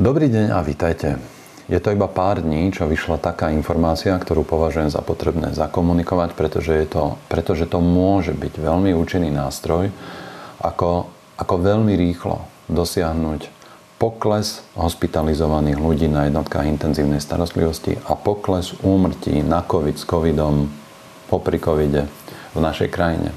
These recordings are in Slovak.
Dobrý deň a vítajte. Je to iba pár dní, čo vyšla taká informácia, ktorú považujem za potrebné zakomunikovať, pretože, je to, pretože to môže byť veľmi účinný nástroj, ako, ako veľmi rýchlo dosiahnuť pokles hospitalizovaných ľudí na jednotkách intenzívnej starostlivosti a pokles úmrtí na COVID s covidom popri covide v našej krajine.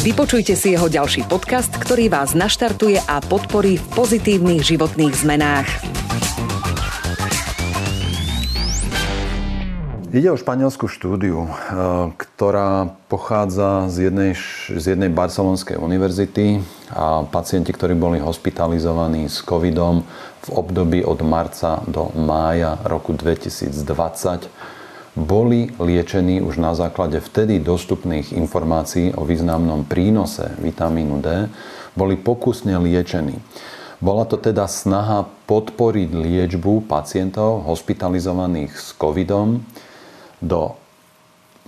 Vypočujte si jeho ďalší podcast, ktorý vás naštartuje a podporí v pozitívnych životných zmenách. Ide o španielskú štúdiu, eh, ktorá pochádza z jednej, z jednej barcelonskej univerzity a pacienti, ktorí boli hospitalizovaní s covidom v období od marca do mája roku 2020 boli liečení už na základe vtedy dostupných informácií o významnom prínose vitamínu D, boli pokusne liečení. Bola to teda snaha podporiť liečbu pacientov hospitalizovaných s covidom do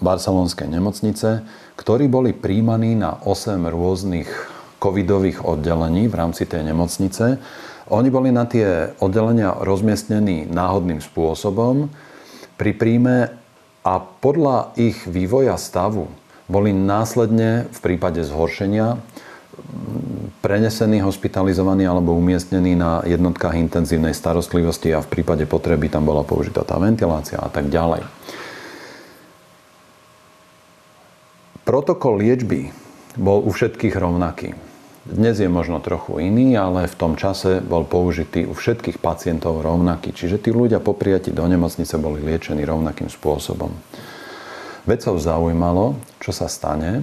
barcelonskej nemocnice, ktorí boli príjmaní na 8 rôznych covidových oddelení v rámci tej nemocnice. Oni boli na tie oddelenia rozmiestnení náhodným spôsobom pri príjme a podľa ich vývoja stavu boli následne v prípade zhoršenia prenesení, hospitalizovaní alebo umiestnení na jednotkách intenzívnej starostlivosti a v prípade potreby tam bola použitá tá ventilácia a tak ďalej. Protokol liečby bol u všetkých rovnaký. Dnes je možno trochu iný, ale v tom čase bol použitý u všetkých pacientov rovnaký. Čiže tí ľudia po prijati do nemocnice boli liečení rovnakým spôsobom. Vedcov zaujímalo, čo sa stane,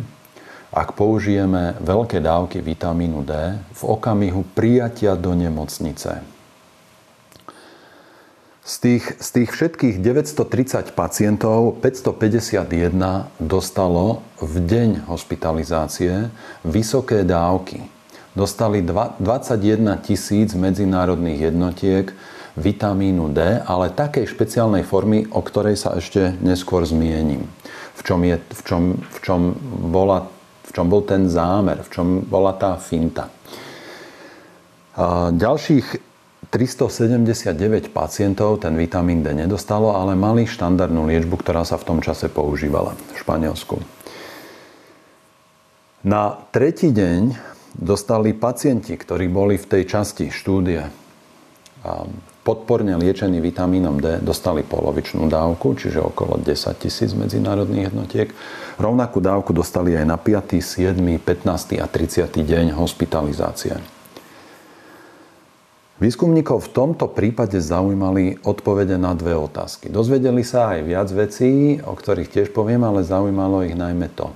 ak použijeme veľké dávky vitamínu D v okamihu prijatia do nemocnice. Z tých, z tých všetkých 930 pacientov 551 dostalo v deň hospitalizácie vysoké dávky. Dostali 21 tisíc medzinárodných jednotiek vitamínu D, ale takej špeciálnej formy, o ktorej sa ešte neskôr zmienim. V čom, je, v čom, v čom, bola, v čom bol ten zámer, v čom bola tá finta. Ďalších 379 pacientov ten vitamín D nedostalo, ale mali štandardnú liečbu, ktorá sa v tom čase používala v Španielsku. Na tretí deň dostali pacienti, ktorí boli v tej časti štúdie podporne liečení vitamínom D, dostali polovičnú dávku, čiže okolo 10 tisíc medzinárodných jednotiek. Rovnakú dávku dostali aj na 5., 7., 15. a 30. deň hospitalizácie. Výskumníkov v tomto prípade zaujímali odpovede na dve otázky. Dozvedeli sa aj viac vecí, o ktorých tiež poviem, ale zaujímalo ich najmä to.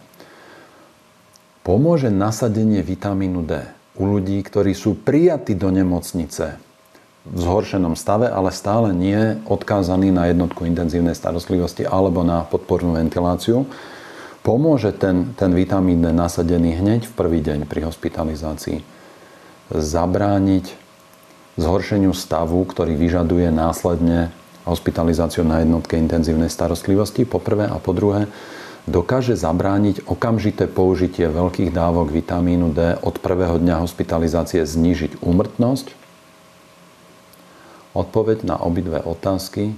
Pomôže nasadenie vitamínu D u ľudí, ktorí sú prijatí do nemocnice v zhoršenom stave, ale stále nie odkázaní na jednotku intenzívnej starostlivosti alebo na podpornú ventiláciu. Pomôže ten, ten vitamín D nasadený hneď v prvý deň pri hospitalizácii zabrániť zhoršeniu stavu, ktorý vyžaduje následne hospitalizáciu na jednotke intenzívnej starostlivosti, po prvé a po druhé, dokáže zabrániť okamžité použitie veľkých dávok vitamínu D od prvého dňa hospitalizácie znížiť úmrtnosť? Odpoveď na obidve otázky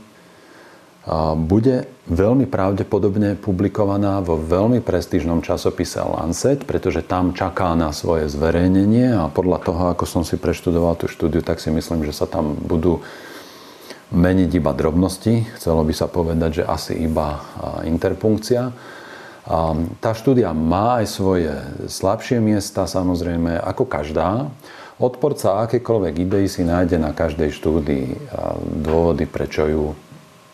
bude veľmi pravdepodobne publikovaná vo veľmi prestížnom časopise Lancet, pretože tam čaká na svoje zverejnenie a podľa toho, ako som si preštudoval tú štúdiu, tak si myslím, že sa tam budú meniť iba drobnosti. Chcelo by sa povedať, že asi iba interpunkcia. Tá štúdia má aj svoje slabšie miesta, samozrejme, ako každá. Odporca akékoľvek idei si nájde na každej štúdii dôvody, prečo ju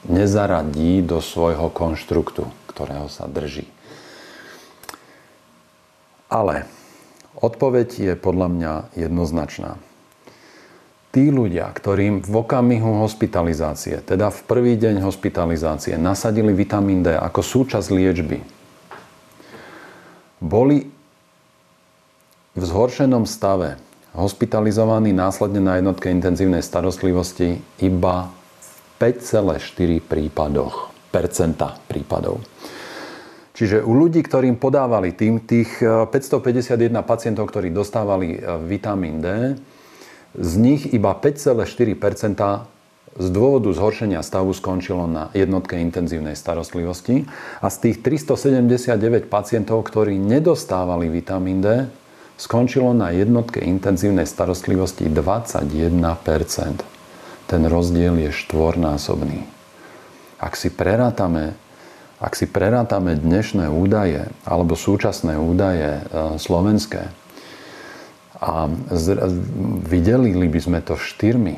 nezaradí do svojho konštruktu, ktorého sa drží. Ale odpoveď je podľa mňa jednoznačná. tí ľudia, ktorým v okamihu hospitalizácie, teda v prvý deň hospitalizácie, nasadili vitamín D ako súčasť liečby, boli v zhoršenom stave hospitalizovaní následne na jednotke intenzívnej starostlivosti iba 5,4 prípadoch, percenta prípadov. Čiže u ľudí, ktorým podávali tým, tých 551 eh, pacientov, ktorí dostávali eh, vitamín D, z nich iba 5,4% z dôvodu zhoršenia stavu skončilo na jednotke intenzívnej starostlivosti a z tých 379 pacientov, ktorí nedostávali vitamín D, skončilo na jednotke intenzívnej starostlivosti 21 Ten rozdiel je štvornásobný. Ak si prerátame ak si prerátame dnešné údaje alebo súčasné údaje e, slovenské a videlili by sme to štyrmi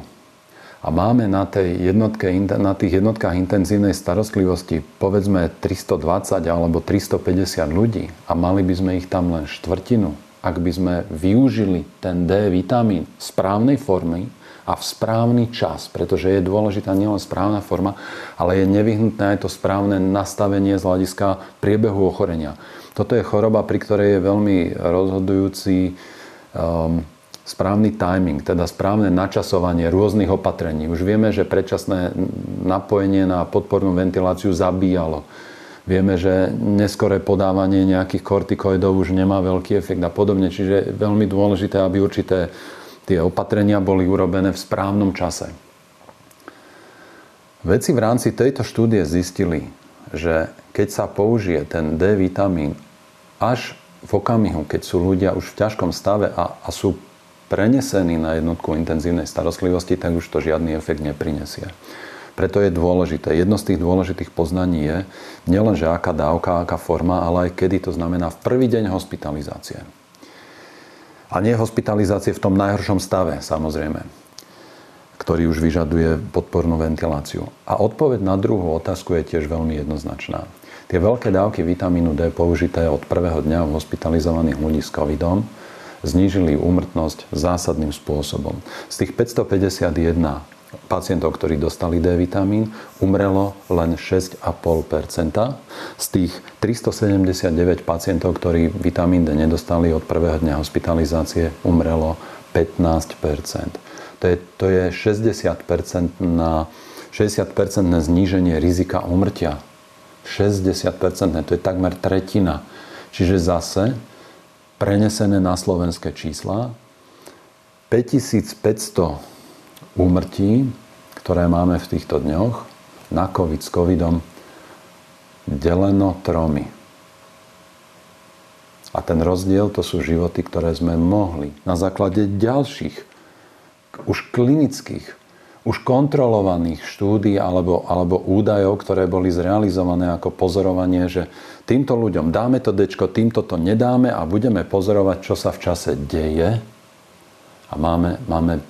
a máme na, tej jednotke, na tých jednotkách intenzívnej starostlivosti povedzme 320 alebo 350 ľudí a mali by sme ich tam len štvrtinu, ak by sme využili ten D vitamín správnej formy, a v správny čas, pretože je dôležitá nielen správna forma, ale je nevyhnutné aj to správne nastavenie z hľadiska priebehu ochorenia. Toto je choroba, pri ktorej je veľmi rozhodujúci um, správny timing, teda správne načasovanie rôznych opatrení. Už vieme, že predčasné napojenie na podpornú ventiláciu zabíjalo. Vieme, že neskoré podávanie nejakých kortikoidov už nemá veľký efekt a podobne. Čiže je veľmi dôležité, aby určité tie opatrenia boli urobené v správnom čase. Vedci v rámci tejto štúdie zistili, že keď sa použije ten D vitamín až v okamihu, keď sú ľudia už v ťažkom stave a, a sú prenesení na jednotku intenzívnej starostlivosti, tak už to žiadny efekt neprinesie. Preto je dôležité. Jedno z tých dôležitých poznaní je nielen, že aká dávka, aká forma, ale aj kedy to znamená v prvý deň hospitalizácie. A nie hospitalizácie v tom najhoršom stave, samozrejme, ktorý už vyžaduje podpornú ventiláciu. A odpoveď na druhú otázku je tiež veľmi jednoznačná. Tie veľké dávky vitamínu D použité od prvého dňa u hospitalizovaných ľudí s covidom znížili úmrtnosť zásadným spôsobom. Z tých 551 pacientov, ktorí dostali D vitamín, umrelo len 6,5% Z tých 379 pacientov, ktorí vitamín D nedostali od prvého dňa hospitalizácie, umrelo 15 To je, to je 60 na 60 zníženie rizika umrtia. 60% to je takmer tretina. Čiže zase prenesené na slovenské čísla 5500 úmrtí, ktoré máme v týchto dňoch na COVID s COVIDom, deleno tromi. A ten rozdiel to sú životy, ktoré sme mohli na základe ďalších, už klinických, už kontrolovaných štúdí alebo, alebo údajov, ktoré boli zrealizované ako pozorovanie, že týmto ľuďom dáme to dečko, týmto to nedáme a budeme pozorovať, čo sa v čase deje. A máme, máme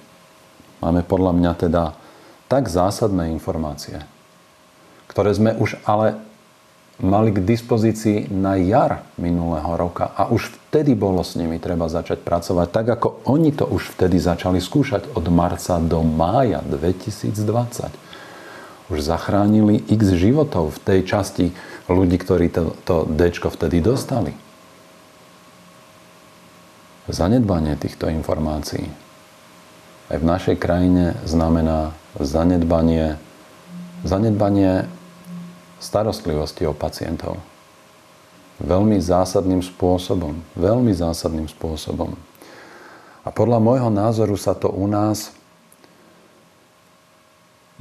Máme podľa mňa teda tak zásadné informácie, ktoré sme už ale mali k dispozícii na jar minulého roka a už vtedy bolo s nimi treba začať pracovať, tak ako oni to už vtedy začali skúšať od marca do mája 2020. Už zachránili x životov v tej časti ľudí, ktorí to, to D vtedy dostali. Zanedbanie týchto informácií aj v našej krajine znamená zanedbanie, zanedbanie starostlivosti o pacientov. Veľmi zásadným spôsobom. Veľmi zásadným spôsobom. A podľa môjho názoru sa to u nás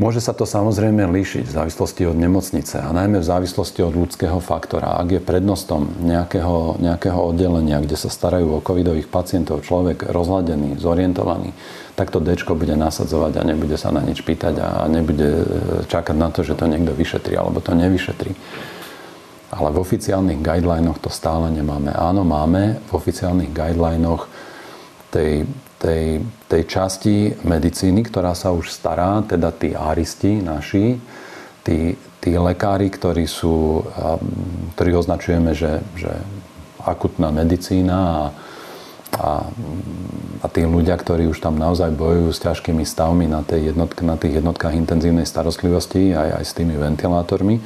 Môže sa to samozrejme líšiť v závislosti od nemocnice a najmä v závislosti od ľudského faktora. Ak je prednostom nejakého, nejakého oddelenia, kde sa starajú o covidových pacientov človek rozladený, zorientovaný, tak to D bude nasadzovať a nebude sa na nič pýtať a nebude e, čakať na to, že to niekto vyšetrí alebo to nevyšetrí. Ale v oficiálnych guidelinoch to stále nemáme. Áno, máme v oficiálnych guidelinoch tej tej, tej časti medicíny, ktorá sa už stará, teda tí áristi naši, tí, tí lekári, ktorí sú, ktorí označujeme, že, že akutná medicína a a, a tí ľudia, ktorí už tam naozaj bojujú s ťažkými stavmi na, tej jednotk, na tých jednotkách intenzívnej starostlivosti aj, aj s tými ventilátormi,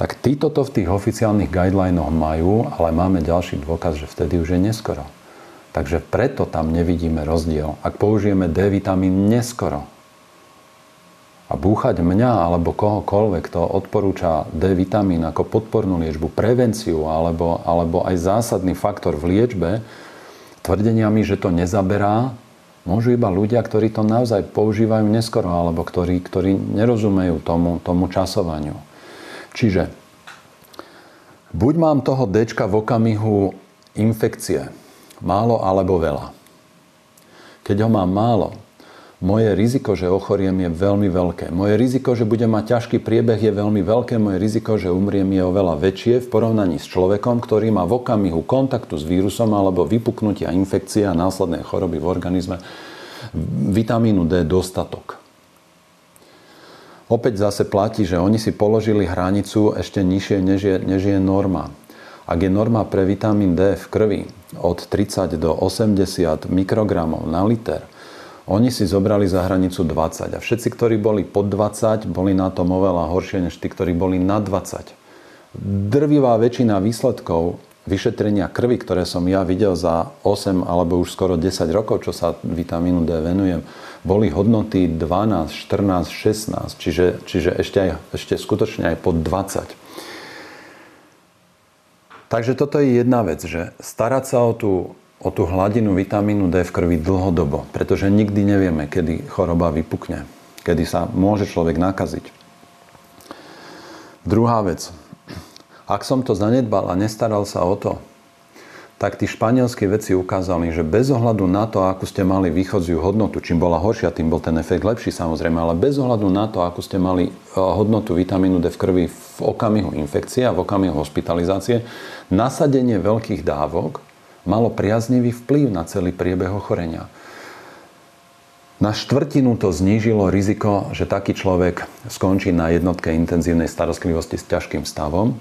tak títo to v tých oficiálnych guidelinoch majú, ale máme ďalší dôkaz, že vtedy už je neskoro. Takže preto tam nevidíme rozdiel. Ak použijeme D vitamín neskoro a búchať mňa alebo kohokoľvek, kto odporúča D vitamín ako podpornú liečbu, prevenciu alebo, alebo aj zásadný faktor v liečbe, tvrdeniami, že to nezaberá, môžu iba ľudia, ktorí to naozaj používajú neskoro alebo ktorí, ktorí nerozumejú tomu, tomu časovaniu. Čiže buď mám toho D v okamihu infekcie, Málo alebo veľa. Keď ho mám málo, moje riziko, že ochoriem, je veľmi veľké. Moje riziko, že budem mať ťažký priebeh, je veľmi veľké. Moje riziko, že umriem, je oveľa väčšie v porovnaní s človekom, ktorý má v okamihu kontaktu s vírusom alebo vypuknutia infekcie a následné choroby v organizme vitamínu D dostatok. Opäť zase platí, že oni si položili hranicu ešte nižšie, než je, než je norma. Ak je norma pre vitamín D v krvi od 30 do 80 mikrogramov na liter, oni si zobrali za hranicu 20 a všetci, ktorí boli pod 20, boli na tom oveľa horšie než tí, ktorí boli na 20. Drvivá väčšina výsledkov vyšetrenia krvi, ktoré som ja videl za 8 alebo už skoro 10 rokov, čo sa vitamínu D venujem, boli hodnoty 12, 14, 16, čiže, čiže ešte, aj, ešte skutočne aj pod 20. Takže toto je jedna vec, že starať sa o tú, o tú hladinu vitamínu D v krvi dlhodobo, pretože nikdy nevieme, kedy choroba vypukne, kedy sa môže človek nakaziť. Druhá vec. Ak som to zanedbal a nestaral sa o to, tak tí španielskí vedci ukázali, že bez ohľadu na to, akú ste mali východziu hodnotu, čím bola horšia, tým bol ten efekt lepší samozrejme, ale bez ohľadu na to, akú ste mali e, hodnotu vitamínu D v krvi v okamihu infekcie a v okamihu hospitalizácie, nasadenie veľkých dávok malo priaznivý vplyv na celý priebeh ochorenia. Na štvrtinu to znížilo riziko, že taký človek skončí na jednotke intenzívnej starostlivosti s ťažkým stavom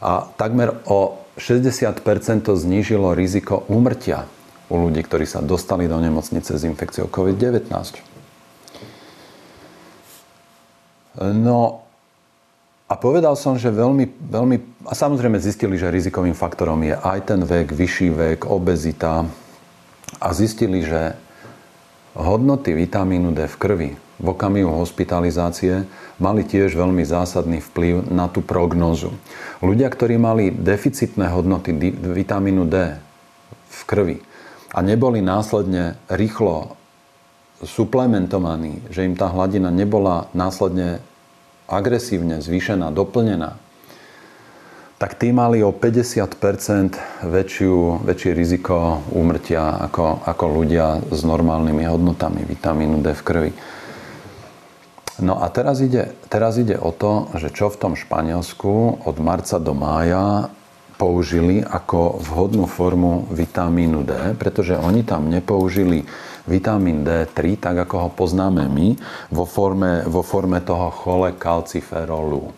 a takmer o 60 to znížilo riziko úmrtia u ľudí, ktorí sa dostali do nemocnice s infekciou COVID-19. No a povedal som, že veľmi, veľmi... A samozrejme zistili, že rizikovým faktorom je aj ten vek, vyšší vek, obezita. A zistili, že hodnoty vitamínu D v krvi v okamihu hospitalizácie mali tiež veľmi zásadný vplyv na tú prognózu. Ľudia, ktorí mali deficitné hodnoty vitamínu D v krvi a neboli následne rýchlo suplementovaní, že im tá hladina nebola následne agresívne zvýšená, doplnená, tak tí mali o 50 väčšiu, väčšie riziko úmrtia ako, ako ľudia s normálnymi hodnotami vitamínu D v krvi. No a teraz ide, teraz ide o to, že čo v tom Španielsku od marca do mája použili ako vhodnú formu vitamínu D, pretože oni tam nepoužili vitamín D3, tak ako ho poznáme my, vo forme, vo forme toho cholekalciferolu.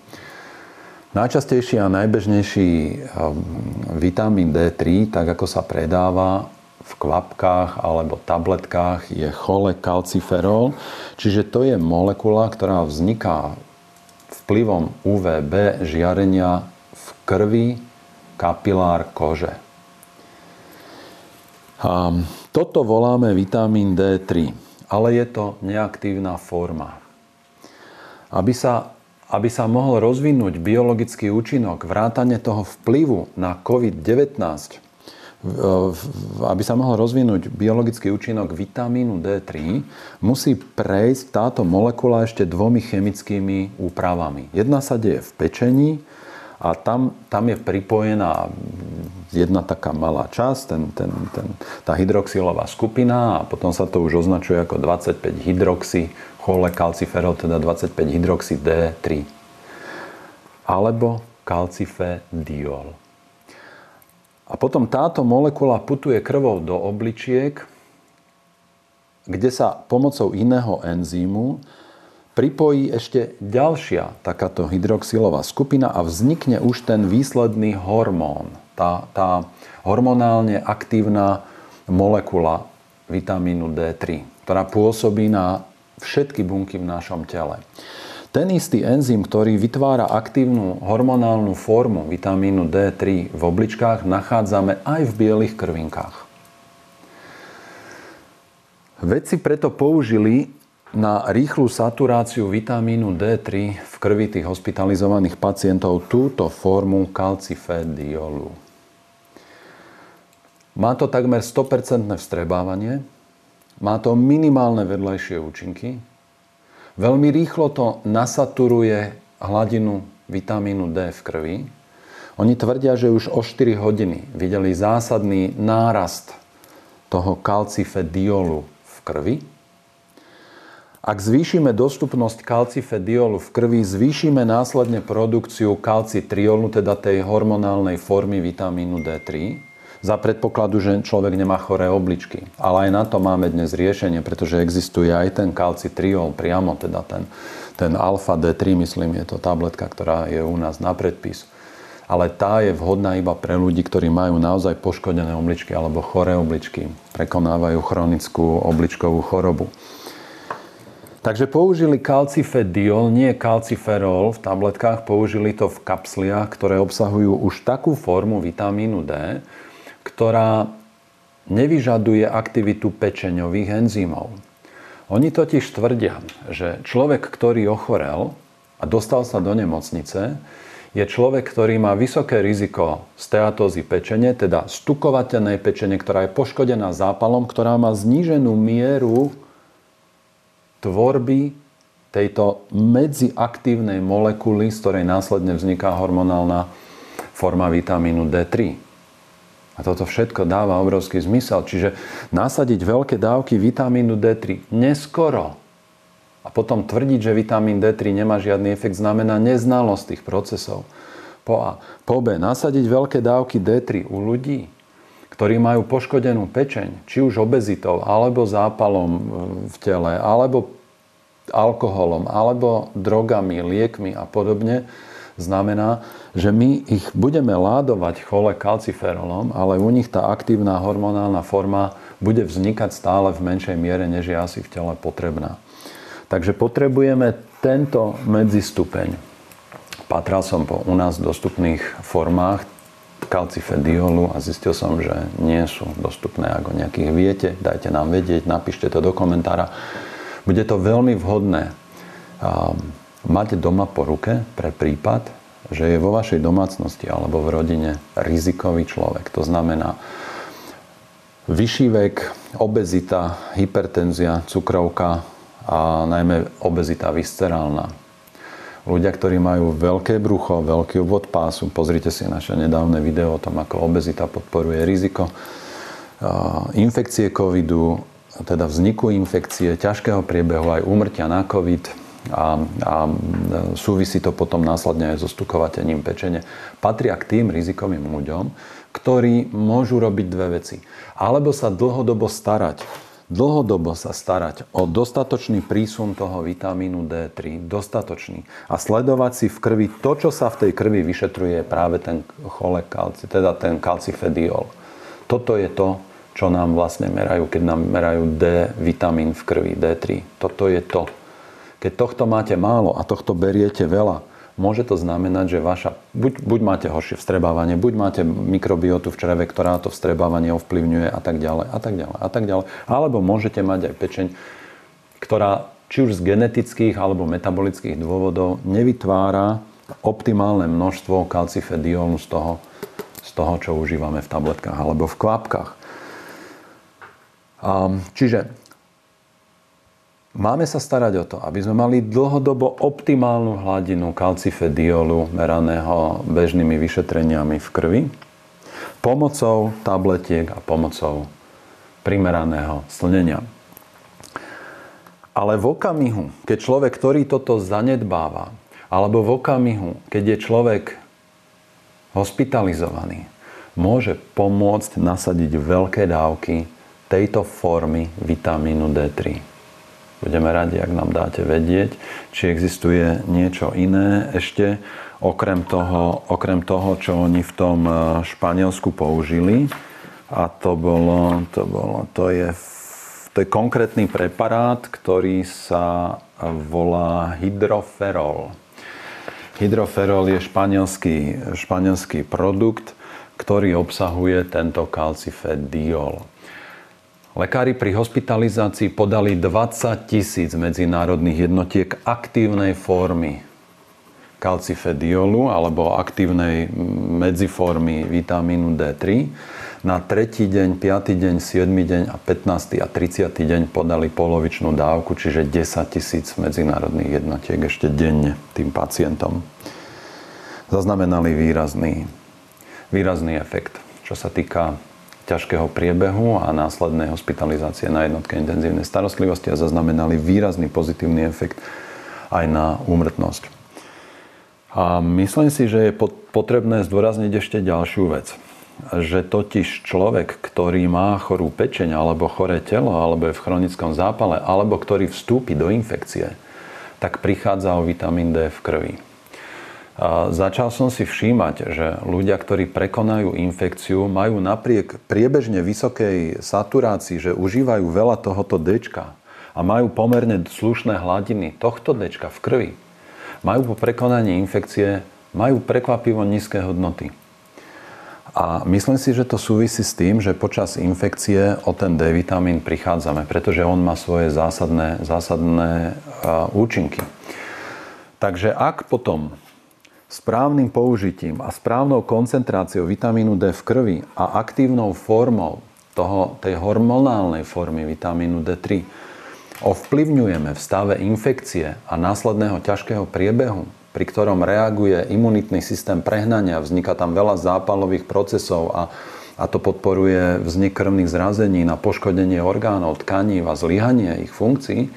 Najčastejší a najbežnejší um, vitamín D3, tak ako sa predáva, v kvapkách alebo tabletkách je cholecalciferol, čiže to je molekula, ktorá vzniká vplyvom UVB žiarenia v krvi kapilár kože. A toto voláme vitamín D3, ale je to neaktívna forma. Aby sa, aby sa mohol rozvinúť biologický účinok, vrátane toho vplyvu na COVID-19, aby sa mohol rozvinúť biologický účinok vitamínu D3, musí prejsť táto molekula ešte dvomi chemickými úpravami. Jedna sa deje v pečení a tam, tam je pripojená jedna taká malá časť, ten, ten, ten, tá hydroxylová skupina a potom sa to už označuje ako 25 hydroxy cholekalciferol, teda 25 hydroxy D3. Alebo kalcifediol. A potom táto molekula putuje krvou do obličiek, kde sa pomocou iného enzýmu pripojí ešte ďalšia takáto hydroxylová skupina a vznikne už ten výsledný hormón. tá, tá hormonálne aktívna molekula vitamínu D3, ktorá pôsobí na všetky bunky v našom tele. Ten istý enzym, ktorý vytvára aktívnu hormonálnu formu vitamínu D3 v obličkách, nachádzame aj v bielých krvinkách. Vedci preto použili na rýchlu saturáciu vitamínu D3 v krvi tých hospitalizovaných pacientov túto formu kalcifediolu. Má to takmer 100% vstrebávanie, má to minimálne vedľajšie účinky, Veľmi rýchlo to nasaturuje hladinu vitamínu D v krvi. Oni tvrdia, že už o 4 hodiny videli zásadný nárast toho kalcifediolu v krvi. Ak zvýšime dostupnosť kalcifediolu v krvi, zvýšime následne produkciu kalcitriolu, teda tej hormonálnej formy vitamínu D3 za predpokladu, že človek nemá choré obličky. Ale aj na to máme dnes riešenie, pretože existuje aj ten kalcitriol priamo, teda ten, ten alfa D3, myslím, je to tabletka, ktorá je u nás na predpis. Ale tá je vhodná iba pre ľudí, ktorí majú naozaj poškodené obličky alebo choré obličky, prekonávajú chronickú obličkovú chorobu. Takže použili kalcifediol, nie kalciferol v tabletkách, použili to v kapsliach, ktoré obsahujú už takú formu vitamínu D, ktorá nevyžaduje aktivitu pečeňových enzymov. Oni totiž tvrdia, že človek, ktorý ochorel a dostal sa do nemocnice, je človek, ktorý má vysoké riziko steatózy pečene, teda stukovateľnej pečene, ktorá je poškodená zápalom, ktorá má zníženú mieru tvorby tejto medziaktívnej molekuly, z ktorej následne vzniká hormonálna forma vitamínu D3. A toto všetko dáva obrovský zmysel. Čiže nasadiť veľké dávky vitamínu D3 neskoro a potom tvrdiť, že vitamín D3 nemá žiadny efekt, znamená neznalosť tých procesov. Po A. Po B. Nasadiť veľké dávky D3 u ľudí, ktorí majú poškodenú pečeň, či už obezitou, alebo zápalom e, v tele, alebo alkoholom, alebo drogami, liekmi a podobne, znamená, že my ich budeme ládovať chole kalciferolom, ale u nich tá aktívna hormonálna forma bude vznikať stále v menšej miere, než je asi v tele potrebná. Takže potrebujeme tento medzistupeň. Patral som po u nás dostupných formách kalcifediolu a zistil som, že nie sú dostupné. Ak o nejakých viete, dajte nám vedieť, napíšte to do komentára. Bude to veľmi vhodné máte doma po ruke pre prípad, že je vo vašej domácnosti alebo v rodine rizikový človek. To znamená vyšší vek, obezita, hypertenzia, cukrovka a najmä obezita viscerálna. Ľudia, ktorí majú veľké brucho, veľký obvod pásu, pozrite si naše nedávne video o tom, ako obezita podporuje riziko infekcie covidu, teda vzniku infekcie, ťažkého priebehu aj úmrtia na covid, a, a súvisí to potom následne aj so stukovateľním pečene, patria k tým rizikovým ľuďom, ktorí môžu robiť dve veci. Alebo sa dlhodobo starať dlhodobo sa starať o dostatočný prísun toho vitamínu D3, dostatočný, a sledovať si v krvi to, čo sa v tej krvi vyšetruje, je práve ten cholek kalci, teda ten kalcifediol. Toto je to, čo nám vlastne merajú, keď nám merajú D vitamín v krvi, D3. Toto je to. Keď tohto máte málo a tohto beriete veľa, môže to znamenať, že vaša, buď, buď máte horšie vstrebávanie, buď máte mikrobiotu v čreve, ktorá to vstrebávanie ovplyvňuje a tak ďalej, a tak ďalej, a tak ďalej. Alebo môžete mať aj pečeň, ktorá či už z genetických alebo metabolických dôvodov nevytvára optimálne množstvo kalcifediolu z toho, z toho, čo užívame v tabletkách alebo v kvapkách. Čiže Máme sa starať o to, aby sme mali dlhodobo optimálnu hladinu kalcifediolu meraného bežnými vyšetreniami v krvi pomocou tabletiek a pomocou primeraného slnenia. Ale v okamihu, keď človek, ktorý toto zanedbáva, alebo v okamihu, keď je človek hospitalizovaný, môže pomôcť nasadiť veľké dávky tejto formy vitamínu D3. Budeme radi, ak nám dáte vedieť, či existuje niečo iné ešte, okrem toho, okrem toho čo oni v tom e, Španielsku použili. A to bolo, to bolo, to je, to je konkrétny preparát, ktorý sa volá hydroferol. Hydroferol je španielský, španielský produkt, ktorý obsahuje tento kalcifediol. Lekári pri hospitalizácii podali 20 tisíc medzinárodných jednotiek aktívnej formy kalcifediolu alebo aktívnej medziformy vitamínu D3. Na tretí deň, 5. deň, 7. deň a 15. a 30. deň podali polovičnú dávku, čiže 10 tisíc medzinárodných jednotiek ešte denne tým pacientom. Zaznamenali výrazný, výrazný efekt, čo sa týka ťažkého priebehu a následnej hospitalizácie na jednotke intenzívnej starostlivosti a zaznamenali výrazný pozitívny efekt aj na úmrtnosť. A myslím si, že je potrebné zdôrazniť ešte ďalšiu vec. Že totiž človek, ktorý má chorú pečeň alebo choré telo, alebo je v chronickom zápale, alebo ktorý vstúpi do infekcie, tak prichádza o vitamín D v krvi. Začal som si všímať, že ľudia, ktorí prekonajú infekciu, majú napriek priebežne vysokej saturácii, že užívajú veľa tohoto D a majú pomerne slušné hladiny tohto D v krvi, majú po prekonaní infekcie majú prekvapivo nízke hodnoty. A myslím si, že to súvisí s tým, že počas infekcie o ten D vitamín prichádzame, pretože on má svoje zásadné, zásadné účinky. Takže ak potom správnym použitím a správnou koncentráciou vitamínu D v krvi a aktívnou formou toho, tej hormonálnej formy vitamínu D3 ovplyvňujeme v stave infekcie a následného ťažkého priebehu, pri ktorom reaguje imunitný systém prehnania, vzniká tam veľa zápalových procesov a, a to podporuje vznik krvných zrazení na poškodenie orgánov, tkaní a zlyhanie ich funkcií,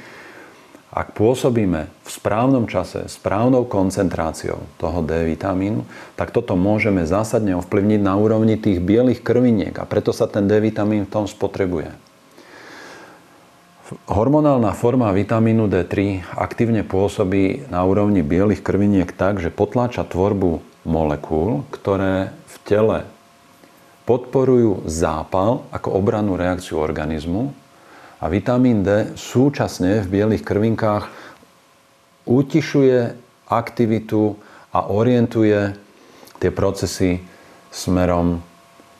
ak pôsobíme v správnom čase, správnou koncentráciou toho D vitamínu, tak toto môžeme zásadne ovplyvniť na úrovni tých bielých krviniek a preto sa ten D vitamín v tom spotrebuje. Hormonálna forma vitamínu D3 aktívne pôsobí na úrovni bielých krviniek tak, že potláča tvorbu molekúl, ktoré v tele podporujú zápal ako obrannú reakciu organizmu a vitamín D súčasne v bielých krvinkách utišuje aktivitu a orientuje tie procesy smerom,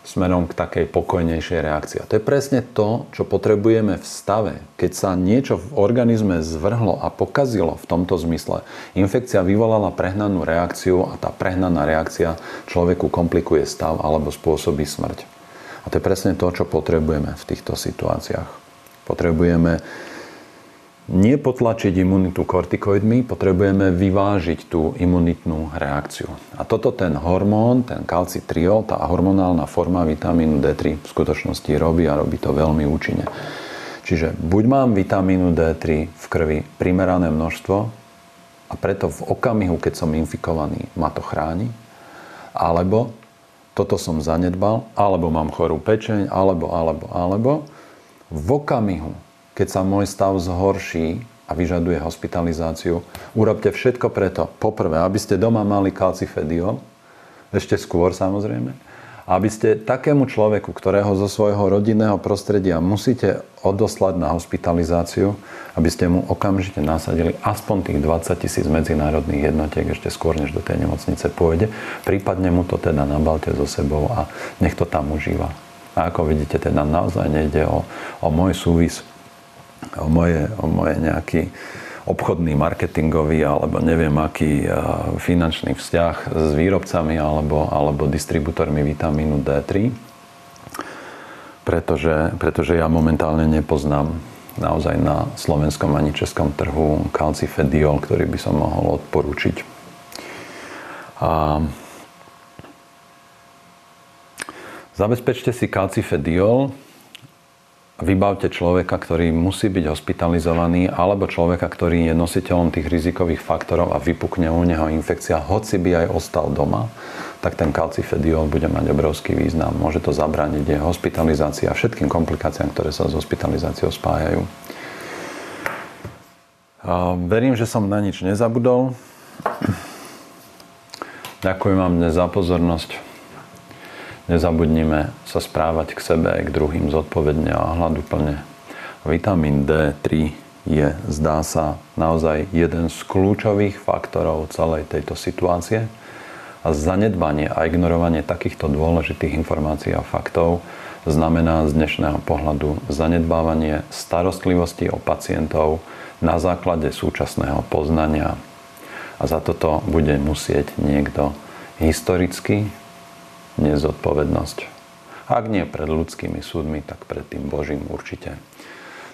smerom k takej pokojnejšej reakcii. A to je presne to, čo potrebujeme v stave, keď sa niečo v organizme zvrhlo a pokazilo v tomto zmysle. Infekcia vyvolala prehnanú reakciu a tá prehnaná reakcia človeku komplikuje stav alebo spôsobí smrť. A to je presne to, čo potrebujeme v týchto situáciách. Potrebujeme nepotlačiť imunitu kortikoidmi, potrebujeme vyvážiť tú imunitnú reakciu. A toto ten hormón, ten kalcitriol, tá hormonálna forma vitamínu D3 v skutočnosti robí a robí to veľmi účinne. Čiže buď mám vitamínu D3 v krvi primerané množstvo a preto v okamihu, keď som infikovaný, ma to chráni, alebo toto som zanedbal, alebo mám chorú pečeň, alebo, alebo, alebo, v okamihu, keď sa môj stav zhorší a vyžaduje hospitalizáciu, urobte všetko preto. Poprvé, aby ste doma mali kalcifediol, ešte skôr samozrejme, aby ste takému človeku, ktorého zo svojho rodinného prostredia musíte odoslať na hospitalizáciu, aby ste mu okamžite nasadili aspoň tých 20 tisíc medzinárodných jednotiek ešte skôr, než do tej nemocnice pôjde. Prípadne mu to teda nabalte so sebou a nech to tam užíva. A ako vidíte, teda naozaj nejde o, o môj súvis, o moje, o moje nejaký obchodný, marketingový alebo neviem aký finančný vzťah s výrobcami alebo, alebo distribútormi vitamínu D3. Pretože, pretože ja momentálne nepoznám naozaj na slovenskom ani českom trhu kalcifediol, ktorý by som mohol odporúčiť. A Zabezpečte si kalcifediol, vybavte človeka, ktorý musí byť hospitalizovaný, alebo človeka, ktorý je nositeľom tých rizikových faktorov a vypukne u neho infekcia, hoci by aj ostal doma, tak ten kalcifediol bude mať obrovský význam. Môže to zabrániť jeho hospitalizácii a všetkým komplikáciám, ktoré sa s hospitalizáciou spájajú. Verím, že som na nič nezabudol. Ďakujem vám dnes za pozornosť. Nezabudnime sa správať k sebe aj k druhým zodpovedne a hľaduplne. Vitamín D3 je, zdá sa, naozaj jeden z kľúčových faktorov celej tejto situácie a zanedbanie a ignorovanie takýchto dôležitých informácií a faktov znamená z dnešného pohľadu zanedbávanie starostlivosti o pacientov na základe súčasného poznania. A za toto bude musieť niekto historicky nezodpovednosť. Ak nie pred ľudskými súdmi, tak pred tým Božím určite.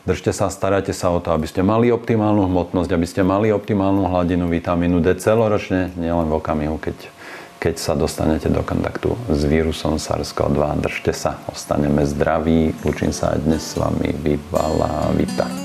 Držte sa, starajte sa o to, aby ste mali optimálnu hmotnosť, aby ste mali optimálnu hladinu vitamínu D celoročne, nielen v okamihu, keď, keď sa dostanete do kontaktu s vírusom SARS-CoV-2. Držte sa, ostaneme zdraví. Učím sa aj dnes s vami. Vivala Vita.